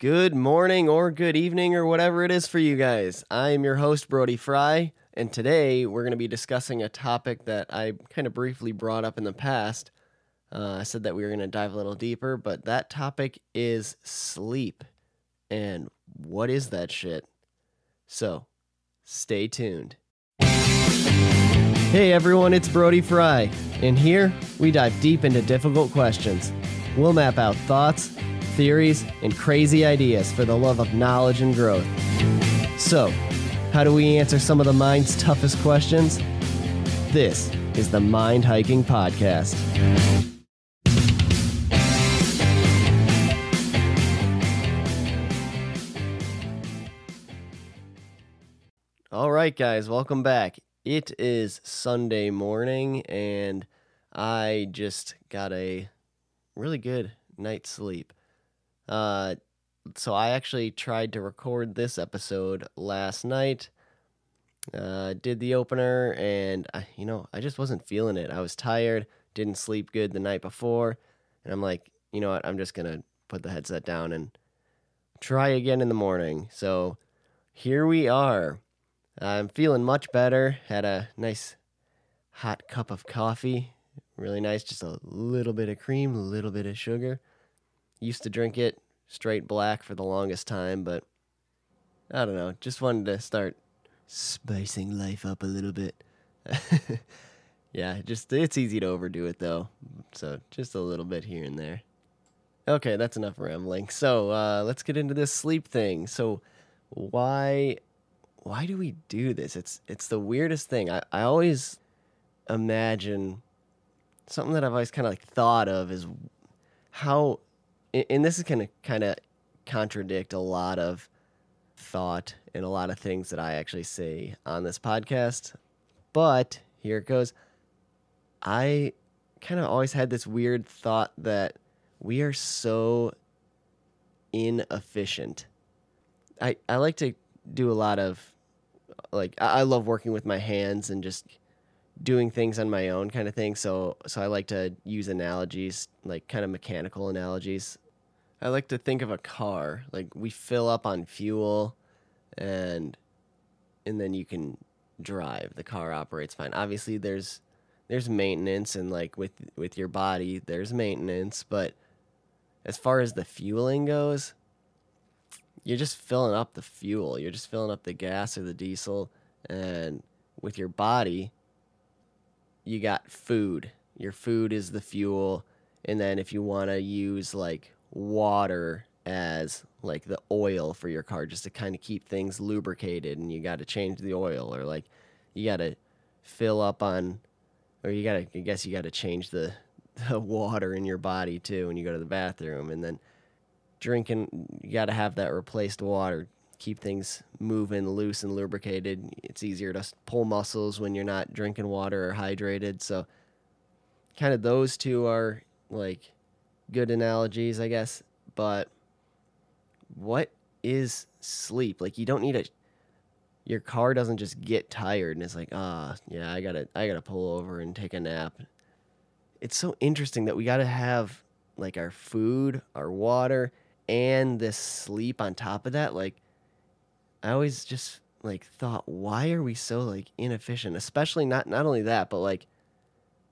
Good morning or good evening or whatever it is for you guys. I am your host, Brody Frye, and today we're going to be discussing a topic that I kind of briefly brought up in the past. Uh, I said that we were going to dive a little deeper, but that topic is sleep. And what is that shit? So, stay tuned. Hey everyone, it's Brody Frye, and here we dive deep into difficult questions. We'll map out thoughts, theories, and crazy ideas for the love of knowledge and growth. So, how do we answer some of the mind's toughest questions? This is the Mind Hiking Podcast. All right, guys, welcome back. It is Sunday morning, and I just got a really good night's sleep. Uh, so I actually tried to record this episode last night. Uh, did the opener, and I, you know, I just wasn't feeling it. I was tired, didn't sleep good the night before, and I'm like, you know what? I'm just gonna put the headset down and try again in the morning. So here we are. I'm feeling much better. Had a nice hot cup of coffee. Really nice. Just a little bit of cream, a little bit of sugar. Used to drink it straight black for the longest time, but I don't know. Just wanted to start spicing life up a little bit. yeah, just it's easy to overdo it though. So just a little bit here and there. Okay, that's enough rambling. So uh, let's get into this sleep thing. So why why do we do this? It's it's the weirdest thing. I, I always imagine something that I've always kind of like thought of is how and this is going to kind of contradict a lot of thought and a lot of things that I actually say on this podcast. But here it goes. I kind of always had this weird thought that we are so inefficient. I, I like to do a lot of like I love working with my hands and just doing things on my own kind of thing. So so I like to use analogies, like kind of mechanical analogies. I like to think of a car, like we fill up on fuel and and then you can drive. The car operates fine. Obviously there's there's maintenance and like with with your body, there's maintenance, but as far as the fueling goes, you're just filling up the fuel. You're just filling up the gas or the diesel and with your body, you got food. Your food is the fuel. And then if you want to use like water as like the oil for your car just to kind of keep things lubricated and you got to change the oil or like you got to fill up on or you got to I guess you got to change the, the water in your body too when you go to the bathroom and then drinking you got to have that replaced water keep things moving loose and lubricated. It's easier to pull muscles when you're not drinking water or hydrated. So kind of those two are like good analogies i guess. But what is sleep? Like you don't need a your car doesn't just get tired and it's like ah yeah i gotta i gotta pull over and take a nap. It's so interesting that we gotta have like our food our water and this sleep on top of that. Like i always just like thought why are we so like inefficient? Especially not not only that but like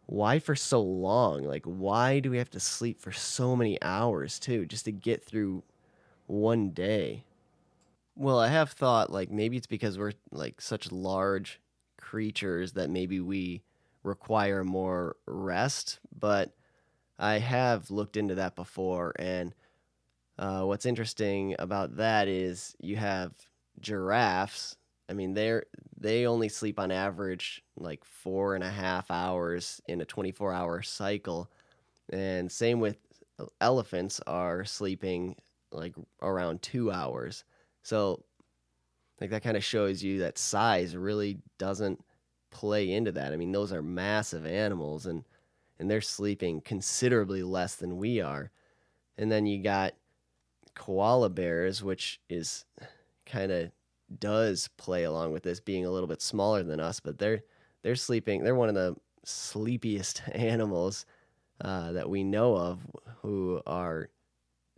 why for so long? Like why do we have to sleep for so many hours too just to get through one day? Well i have thought like maybe it's because we're like such large creatures that maybe we require more rest but i have looked into that before and uh, what's interesting about that is you have giraffes. I mean, they're they only sleep on average like four and a half hours in a 24 hour cycle, and same with elephants are sleeping like around two hours. So, like that kind of shows you that size really doesn't play into that. I mean, those are massive animals, and and they're sleeping considerably less than we are. And then you got koala bears, which is kind of does play along with this being a little bit smaller than us, but they're they're sleeping. They're one of the sleepiest animals uh, that we know of who are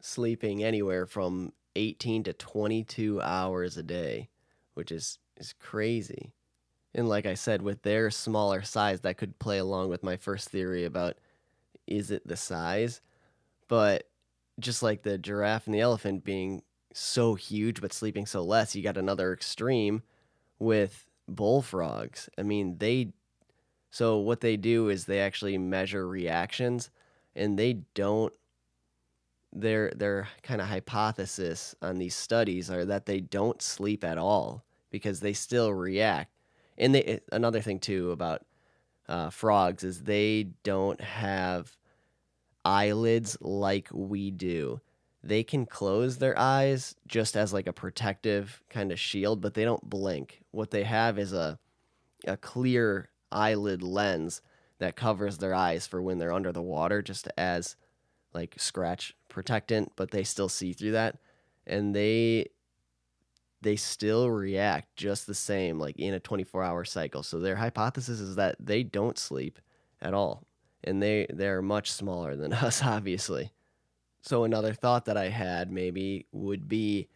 sleeping anywhere from 18 to 22 hours a day, which is is crazy. And like I said, with their smaller size, that could play along with my first theory about is it the size? But just like the giraffe and the elephant being so huge but sleeping so less, you got another extreme with bullfrogs. I mean, they so what they do is they actually measure reactions and they don't their their kind of hypothesis on these studies are that they don't sleep at all because they still react. And they another thing too about uh, frogs is they don't have eyelids like we do. They can close their eyes just as like a protective kind of shield, but they don't blink. What they have is a a clear eyelid lens that covers their eyes for when they're under the water just as like scratch protectant, but they still see through that and they they still react just the same like in a 24-hour cycle. So their hypothesis is that they don't sleep at all and they they're much smaller than us obviously. So another thought that I had maybe would be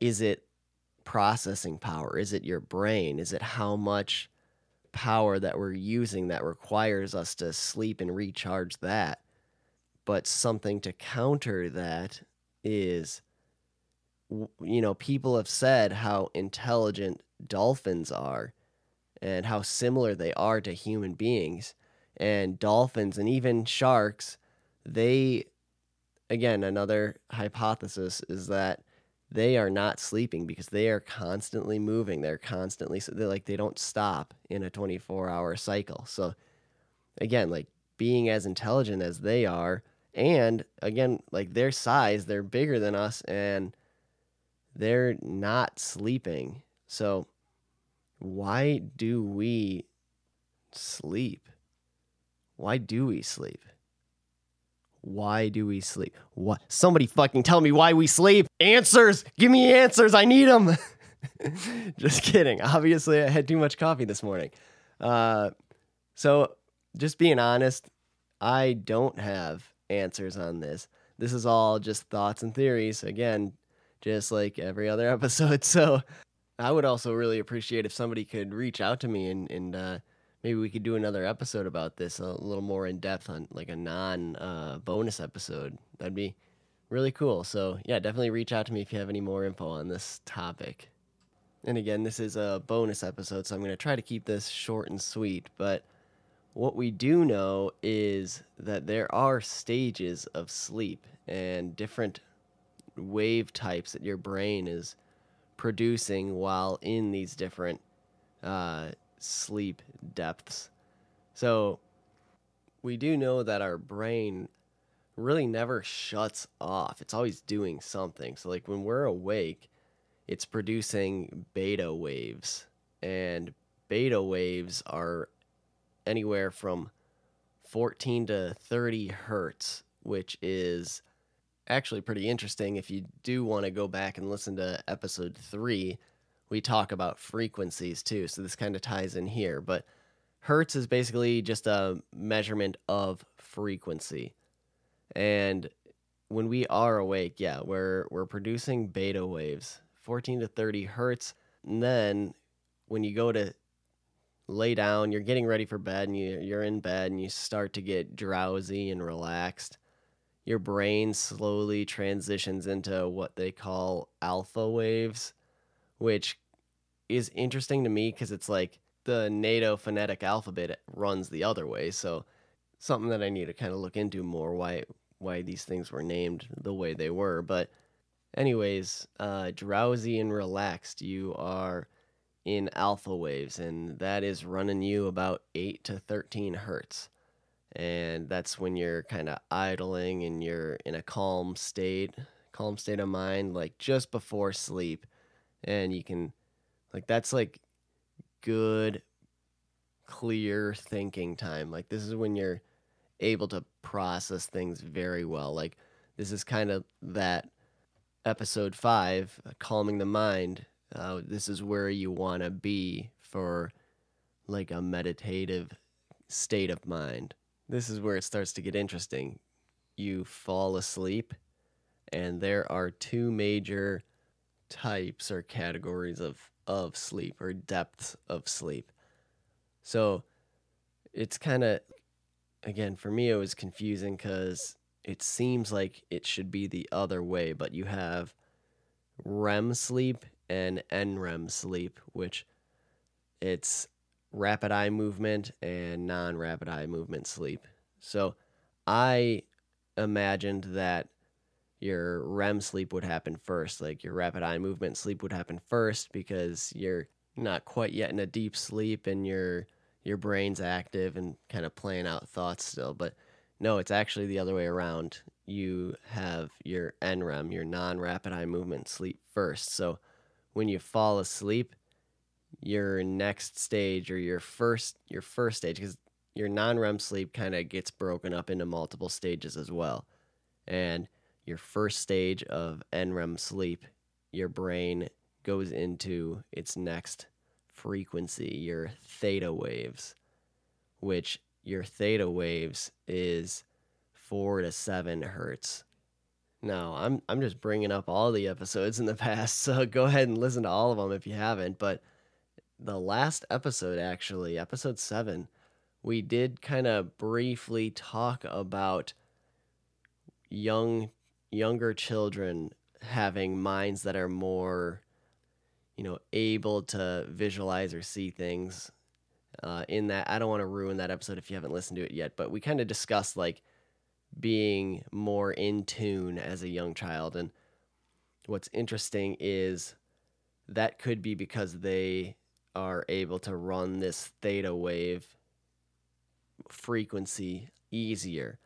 is it processing power? Is it your brain? Is it how much power that we're using that requires us to sleep and recharge that? But something to counter that is you know, people have said how intelligent dolphins are and how similar they are to human beings and dolphins and even sharks they again another hypothesis is that they are not sleeping because they are constantly moving. They're constantly they're like they don't stop in a 24 hour cycle. So again like being as intelligent as they are and again like their size they're bigger than us and they're not sleeping. So why do we sleep? Why do we sleep? Why do we sleep? What? Somebody fucking tell me why we sleep. Answers. Give me answers. I need them. just kidding. Obviously, I had too much coffee this morning. Uh, so, just being honest, I don't have answers on this. This is all just thoughts and theories. Again, just like every other episode. So, I would also really appreciate if somebody could reach out to me and, and uh, maybe we could do another episode about this a little more in depth on like a non uh, bonus episode. That'd be really cool. So yeah, definitely reach out to me if you have any more info on this topic. And again, this is a bonus episode, so I'm going to try to keep this short and sweet. But what we do know is that there are stages of sleep and different wave types that your brain is producing while in these different uh, sleep depths. So we do know that our brain really never shuts off. It's always doing something. So like when we're awake, it's producing beta waves. And beta waves are anywhere from 14 to 30 hertz, which is actually pretty interesting if you do want to go back and listen to episode 3 we talk about frequencies too. So this kind of ties in here. But hertz is basically just a measurement of frequency. And when we are awake, yeah, we're we're producing beta waves, 14 to 30 hertz. And then when you go to lay down, you're getting ready for bed and you, you're in bed and you start to get drowsy and relaxed. Your brain slowly transitions into what they call alpha waves which is interesting to me because it's like the NATO phonetic alphabet runs the other way. So something that I need to kind of look into more why why these things were named the way they were. But anyways, uh, drowsy and relaxed, you are in alpha waves, and that is running you about eight to thirteen hertz. And that's when you're kind of idling and you're in a calm state, calm state of mind, like just before sleep and you can like that's like good clear thinking time. Like this is when you're able to process things very well. Like this is kind of that episode 5 uh, calming the mind uh, this is where you want to be for like a meditative state of mind. This is where it starts to get interesting. You fall asleep and there are two major types or categories of of sleep or depths of sleep. So it's kind of again for me it was confusing cuz it seems like it should be the other way, but you have REM sleep and NREM sleep, which it's rapid eye movement and non-rapid eye movement sleep. So I imagined that your REM sleep would happen first, like your rapid eye movement sleep would happen first because you're not quite yet in a deep sleep and your your brain's active and kind of playing out thoughts still. But no, it's actually the other way around. You have your NREM, your non-rapid eye movement sleep first. So when you fall asleep, your next stage or your first your first stage because your non-REM sleep kind of gets broken up into multiple stages as well. And your first stage of NREM sleep, your brain goes into its next frequency, your theta waves, which your theta waves is 4 to 7 hertz. Now, I'm I'm just bringing up all the episodes in the past, so go ahead and listen to all of them if you haven't, but the last episode actually, episode 7, we did kind of briefly talk about young younger children having minds that are more you know able to visualize or see things uh, in that i don't want to ruin that episode if you haven't listened to it yet but we kind of discussed like being more in tune as a young child and what's interesting is that could be because they are able to run this theta wave frequency easier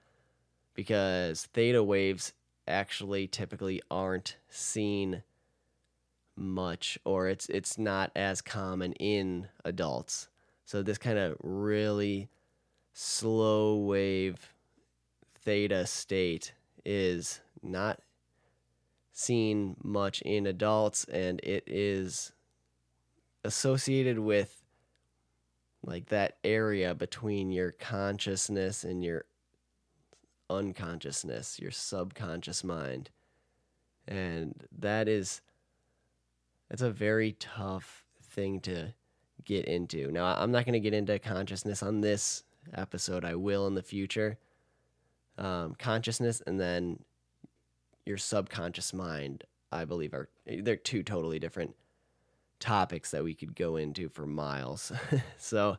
because theta waves actually typically aren't seen much or it's it's not as common in adults. So this kind of really slow wave theta state is not seen much in adults and it is associated with like that area between your consciousness and your unconsciousness, your subconscious mind. And that is that's a very tough thing to get into. Now, I'm not going to get into consciousness on this episode. I will in the future. Um, consciousness and then your subconscious mind, I believe, are they're two totally different topics that we could go into for miles. so,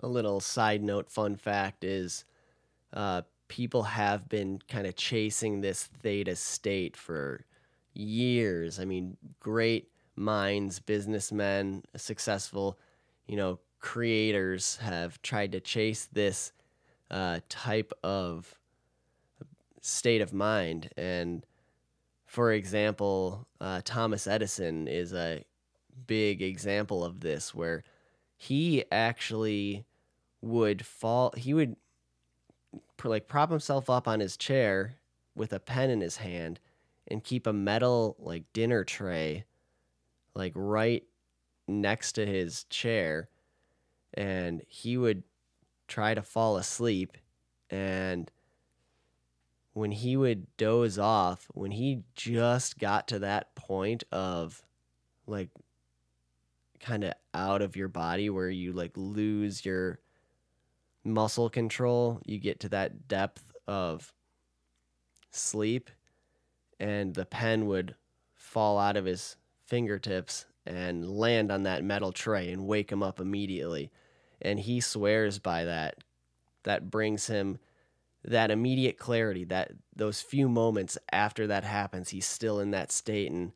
a little side note fun fact is uh, people have been kind of chasing this theta state for years. I mean, great minds, businessmen, successful, you know, creators have tried to chase this uh, type of state of mind. And for example, uh, Thomas Edison is a big example of this where he actually would fall he would like prop himself up on his chair with a pen in his hand and keep a metal like dinner tray like right next to his chair and he would try to fall asleep. And when he would doze off when he just got to that point of like kind of out of your body where you like lose your muscle control, you get to that depth of sleep and the pen would fall out of his fingertips and land on that metal tray and wake him up immediately. And he swears by that. That brings him that immediate clarity, that those few moments after that happens, he's still in that state and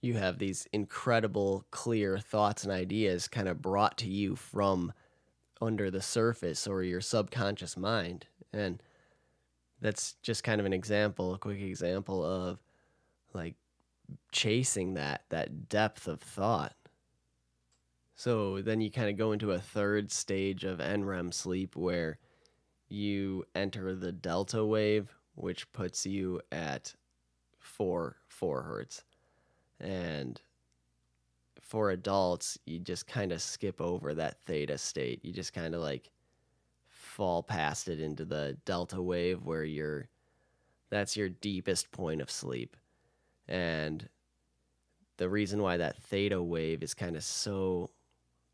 you have these incredible clear thoughts and ideas kind of brought to you from under the surface or your subconscious mind. And that's just kind of an example a quick example of like chasing that that depth of thought. So then you kind of go into a third stage of NREM sleep where you enter the delta wave which puts you at 4 4 hertz. And for adults, you just kind of skip over that theta state. You just kind of like fall past it into the delta wave where you're that's your deepest point of sleep. And the reason why that theta wave is kind of so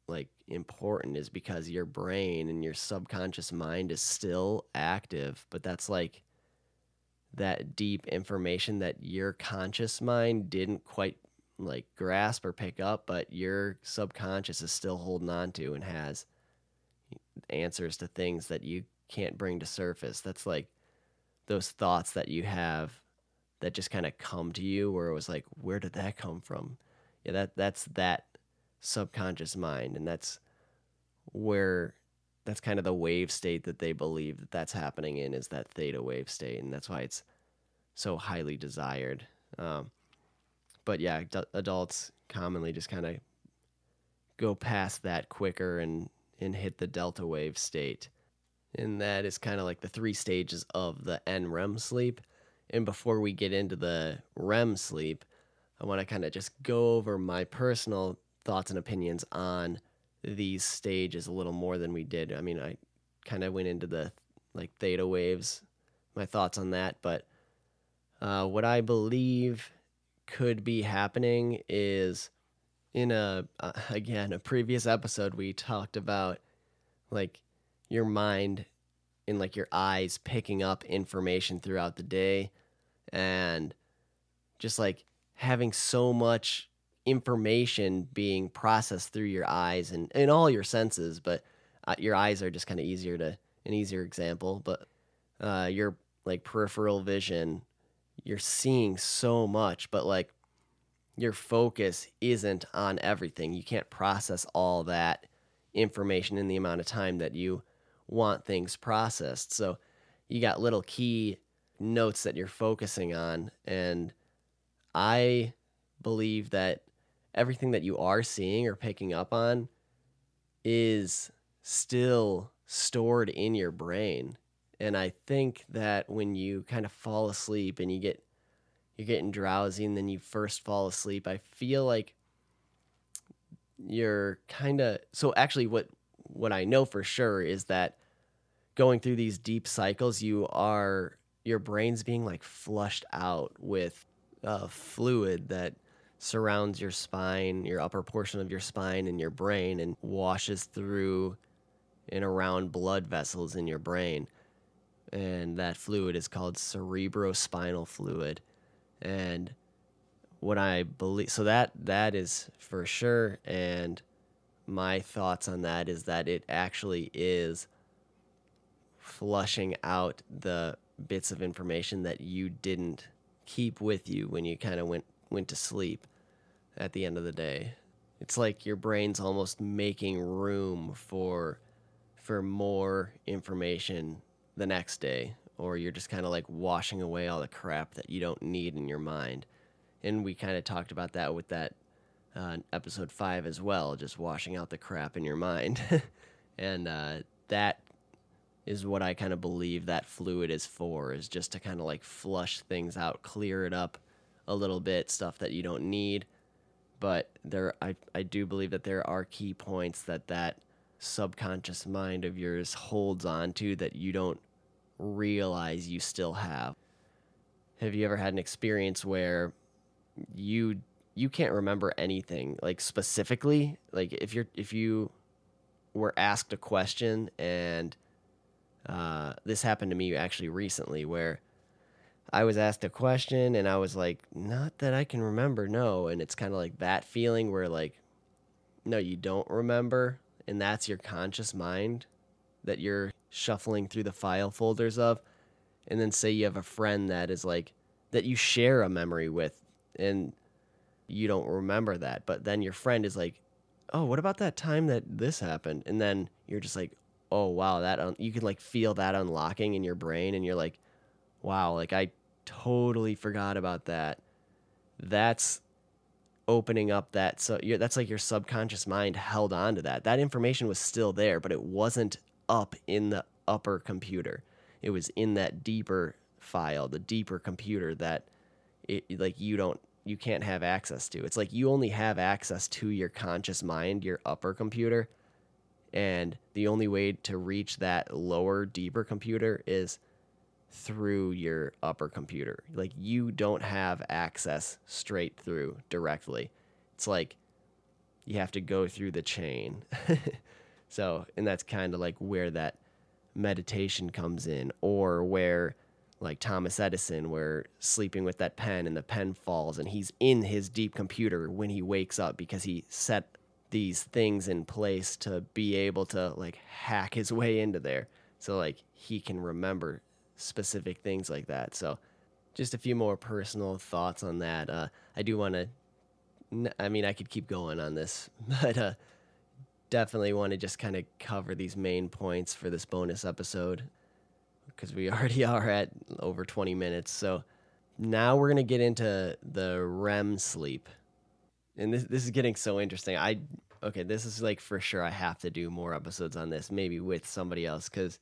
like important is because your brain and your subconscious mind is still active, but that's like that deep information that your conscious mind didn't quite like grasp or pick up, but your subconscious is still holding on to and has answers to things that you can't bring to surface. That's like those thoughts that you have that just kind of come to you where it was like where did that come from yeah that that's that subconscious mind and that's where that's kind of the wave state that they believe that that's happening in is that theta wave state and that's why it's so highly desired um, but yeah d- adults commonly just kind of go past that quicker and and hit the delta wave state and that is kind of like the three stages of the NREM sleep. And before we get into the REM sleep, I want to kind of just go over my personal thoughts and opinions on these stages a little more than we did. I mean, I kind of went into the like theta waves, my thoughts on that, but uh, what I believe could be happening is in a uh, again a previous episode we talked about like your mind and like your eyes picking up information throughout the day and just like having so much information being processed through your eyes and, and all your senses but uh, your eyes are just kind of easier to an easier example but uh, your like peripheral vision you're seeing so much but like your focus isn't on everything you can't process all that information in the amount of time that you want things processed. So you got little key notes that you're focusing on. And I believe that everything that you are seeing or picking up on is still stored in your brain. And I think that when you kind of fall asleep and you get you're getting drowsy and then you first fall asleep, I feel like you're kind of so actually what what I know for sure is that going through these deep cycles, you are your brain's being like flushed out with uh, fluid that surrounds your spine, your upper portion of your spine, and your brain, and washes through and around blood vessels in your brain. And that fluid is called cerebrospinal fluid. And what I believe, so that that is for sure. And my thoughts on that is that it actually is flushing out the bits of information that you didn't keep with you when you kind of went went to sleep at the end of the day. It's like your brain's almost making room for for more information the next day or you're just kind of like washing away all the crap that you don't need in your mind. And we kind of talked about that with that uh, episode five as well, just washing out the crap in your mind. and uh, that is what I kind of believe that fluid is for, is just to kind of like flush things out, clear it up a little bit, stuff that you don't need. But there, I, I do believe that there are key points that that subconscious mind of yours holds on to that you don't realize you still have. Have you ever had an experience where you you can't remember anything like specifically like if you're if you were asked a question and uh, this happened to me actually recently where I was asked a question and I was like, not that I can remember, no. And it's kind of like that feeling where, like, no, you don't remember. And that's your conscious mind that you're shuffling through the file folders of. And then say you have a friend that is like, that you share a memory with and you don't remember that. But then your friend is like, oh, what about that time that this happened? And then you're just like, oh, wow, that, un-, you can like feel that unlocking in your brain. And you're like, wow, like I totally forgot about that. That's opening up that so that's like your subconscious mind held on to that that information was still there but it wasn't up in the upper computer it was in that deeper file the deeper computer that it like you don't you can't have access to. It's like you only have access to your conscious mind, your upper computer. And the only way to reach that lower, deeper computer is through your upper computer. Like you don't have access straight through directly. It's like you have to go through the chain. so, and that's kind of like where that meditation comes in or where like Thomas Edison where sleeping with that pen and the pen falls and he's in his deep computer when he wakes up because he set these things in place to be able to like hack his way into there. So like he can remember specific things like that. So just a few more personal thoughts on that. Uh, i do want to i mean i could keep going on this but uh, definitely want to just kind of cover these main points for this bonus episode because we already are at over 20 minutes so now we're going to get into the rem sleep and this this is getting so interesting. I okay, this is like for sure I have to do more episodes on this, maybe with somebody else cuz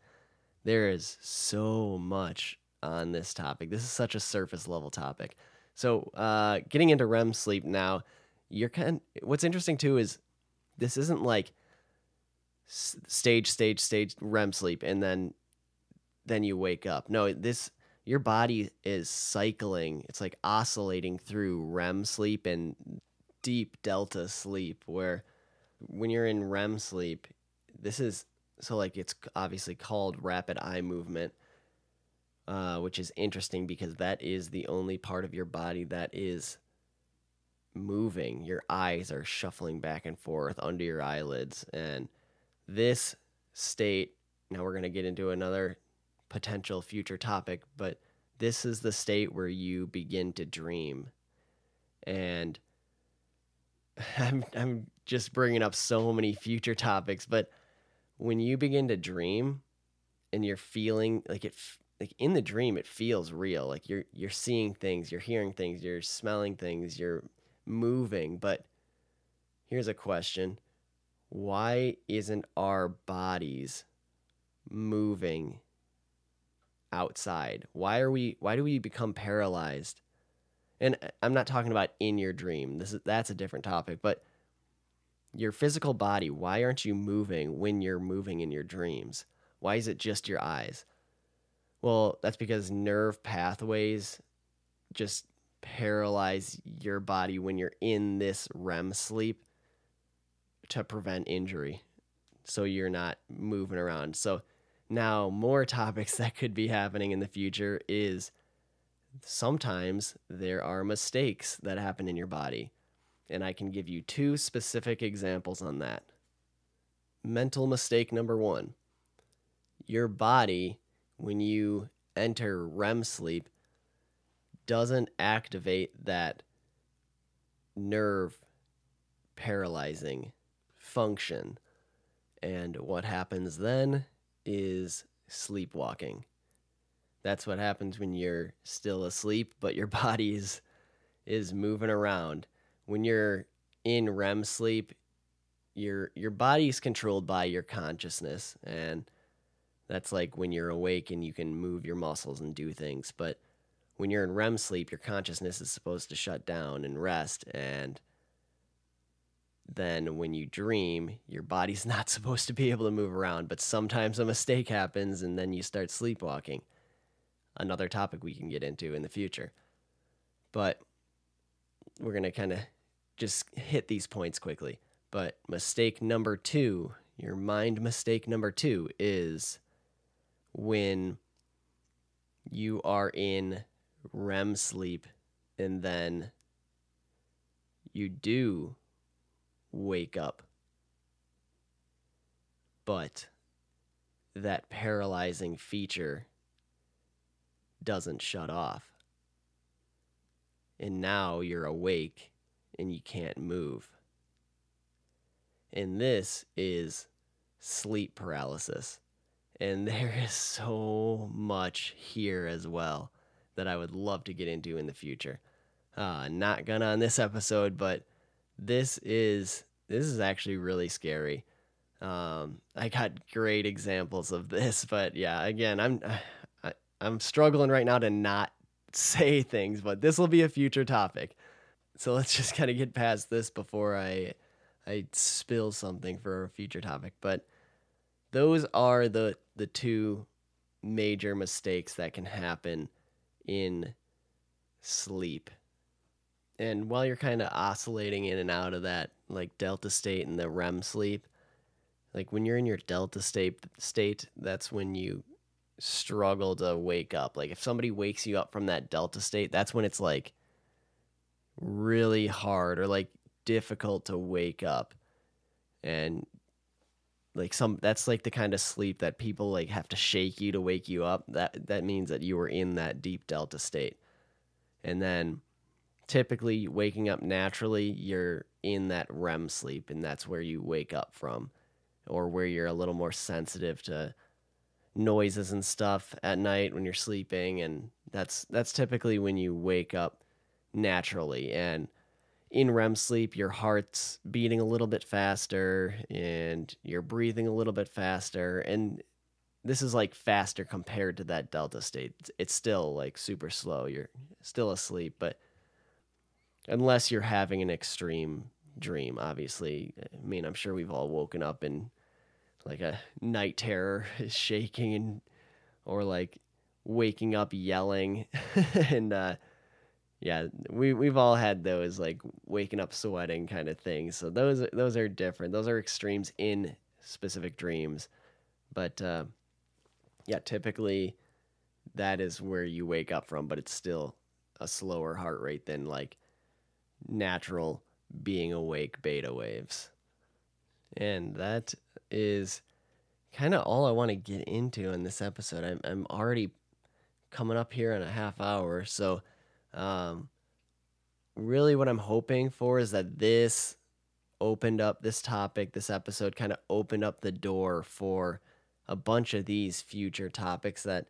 there is so much on this topic. This is such a surface level topic. So, uh getting into REM sleep now, you're kind what's interesting too is this isn't like stage stage stage REM sleep and then then you wake up. No, this your body is cycling. It's like oscillating through REM sleep and deep delta sleep where when you're in REM sleep, this is so like it's obviously called rapid eye movement, uh, which is interesting because that is the only part of your body that is moving. Your eyes are shuffling back and forth under your eyelids. And this state, now we're going to get into another potential future topic, but this is the state where you begin to dream. And I'm I'm just bringing up so many future topics, but when you begin to dream and you're feeling like it like in the dream it feels real, like you're you're seeing things, you're hearing things, you're smelling things, you're moving, but here's a question. Why isn't our bodies moving outside? Why are we why do we become paralyzed and uh, I'm not talking about in your dream. This is that's a different topic, but your physical body, why aren't you moving when you're moving in your dreams? Why is it just your eyes? Well, that's because nerve pathways just paralyze your body when you're in this REM sleep to prevent injury. So you're not moving around. So now more topics that could be happening in the future is sometimes there are mistakes that happen in your body. And I can give you two specific examples on that. Mental mistake number one your body, when you enter REM sleep, doesn't activate that nerve paralyzing function. And what happens then is sleepwalking. That's what happens when you're still asleep, but your body is is moving around. When you're in REM sleep, your your body's controlled by your consciousness and that's like when you're awake and you can move your muscles and do things, but when you're in REM sleep, your consciousness is supposed to shut down and rest and then when you dream, your body's not supposed to be able to move around, but sometimes a mistake happens and then you start sleepwalking another topic we can get into in the future. But we're going to kind of just hit these points quickly. But mistake number two, your mind mistake number two is when you are in REM sleep and then you do wake up. But that paralyzing feature doesn't shut off. And now you're awake and you can't move. And this is sleep paralysis. And there is so much here as well that I would love to get into in the future. Uh, not gonna on this episode, but this is this is actually really scary. Um, I got great examples of this, but yeah, again, I'm I'm struggling right now to not say things, but this will be a future topic. So let's just kind of get past this before I I spill something for a future topic. But those are the the two major mistakes that can happen in sleep. And while you're kind of oscillating in and out of that like delta state and the REM sleep, like when you're in your delta state state, that's when you struggle to wake up. Like if somebody wakes you up from that delta state, that's when it's like really hard or like difficult to wake up. And like some that's like the kind of sleep that people like have to shake you to wake you up. That that means that you were in that deep delta state. And then typically waking up naturally, you're in that REM sleep and that's where you wake up from or where you're a little more sensitive to noises and stuff at night when you're sleeping and that's that's typically when you wake up naturally and in REM sleep your heart's beating a little bit faster and you're breathing a little bit faster and this is like faster compared to that delta state. It's still like super slow. You're still asleep but unless you're having an extreme dream obviously i mean i'm sure we've all woken up and like a night terror is shaking and or like waking up yelling and uh yeah we we've all had those like waking up sweating kind of things so those those are different those are extremes in specific dreams but uh yeah typically that is where you wake up from but it's still a slower heart rate than like natural being awake beta waves and that is kind of all I want to get into in this episode. I'm, I'm already coming up here in a half hour. So, um, really, what I'm hoping for is that this opened up this topic, this episode kind of opened up the door for a bunch of these future topics that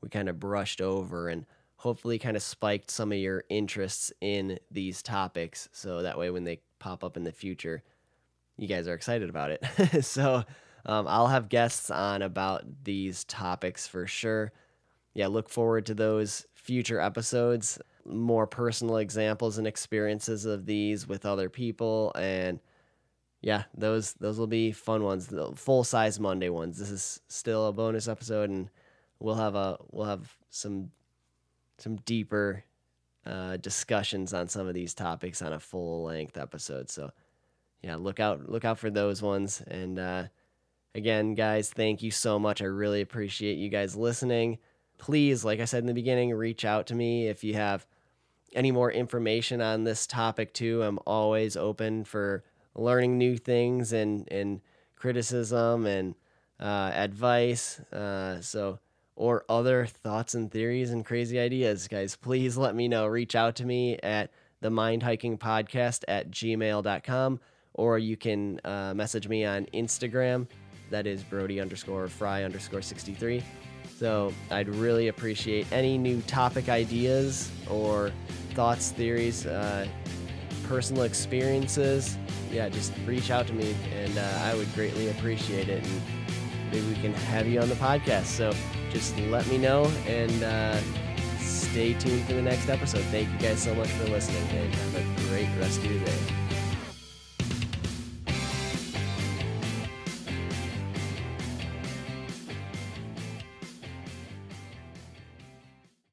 we kind of brushed over and hopefully kind of spiked some of your interests in these topics. So that way, when they pop up in the future, you guys are excited about it. so um, I'll have guests on about these topics for sure. Yeah, look forward to those future episodes. More personal examples and experiences of these with other people, and yeah, those those will be fun ones. The full size Monday ones. This is still a bonus episode, and we'll have a we'll have some some deeper uh, discussions on some of these topics on a full length episode. So yeah, look out look out for those ones. And uh, again, guys, thank you so much. I really appreciate you guys listening. Please, like I said in the beginning, reach out to me if you have any more information on this topic too. I'm always open for learning new things and and criticism and uh, advice. Uh, so or other thoughts and theories and crazy ideas, guys, please let me know. Reach out to me at the mind hiking podcast at gmail.com or you can uh, message me on Instagram. That is Brody underscore Frye underscore 63. So I'd really appreciate any new topic ideas or thoughts, theories, uh, personal experiences. Yeah, just reach out to me and uh, I would greatly appreciate it. And maybe we can have you on the podcast. So just let me know and uh, stay tuned for the next episode. Thank you guys so much for listening and have a great rest of your day.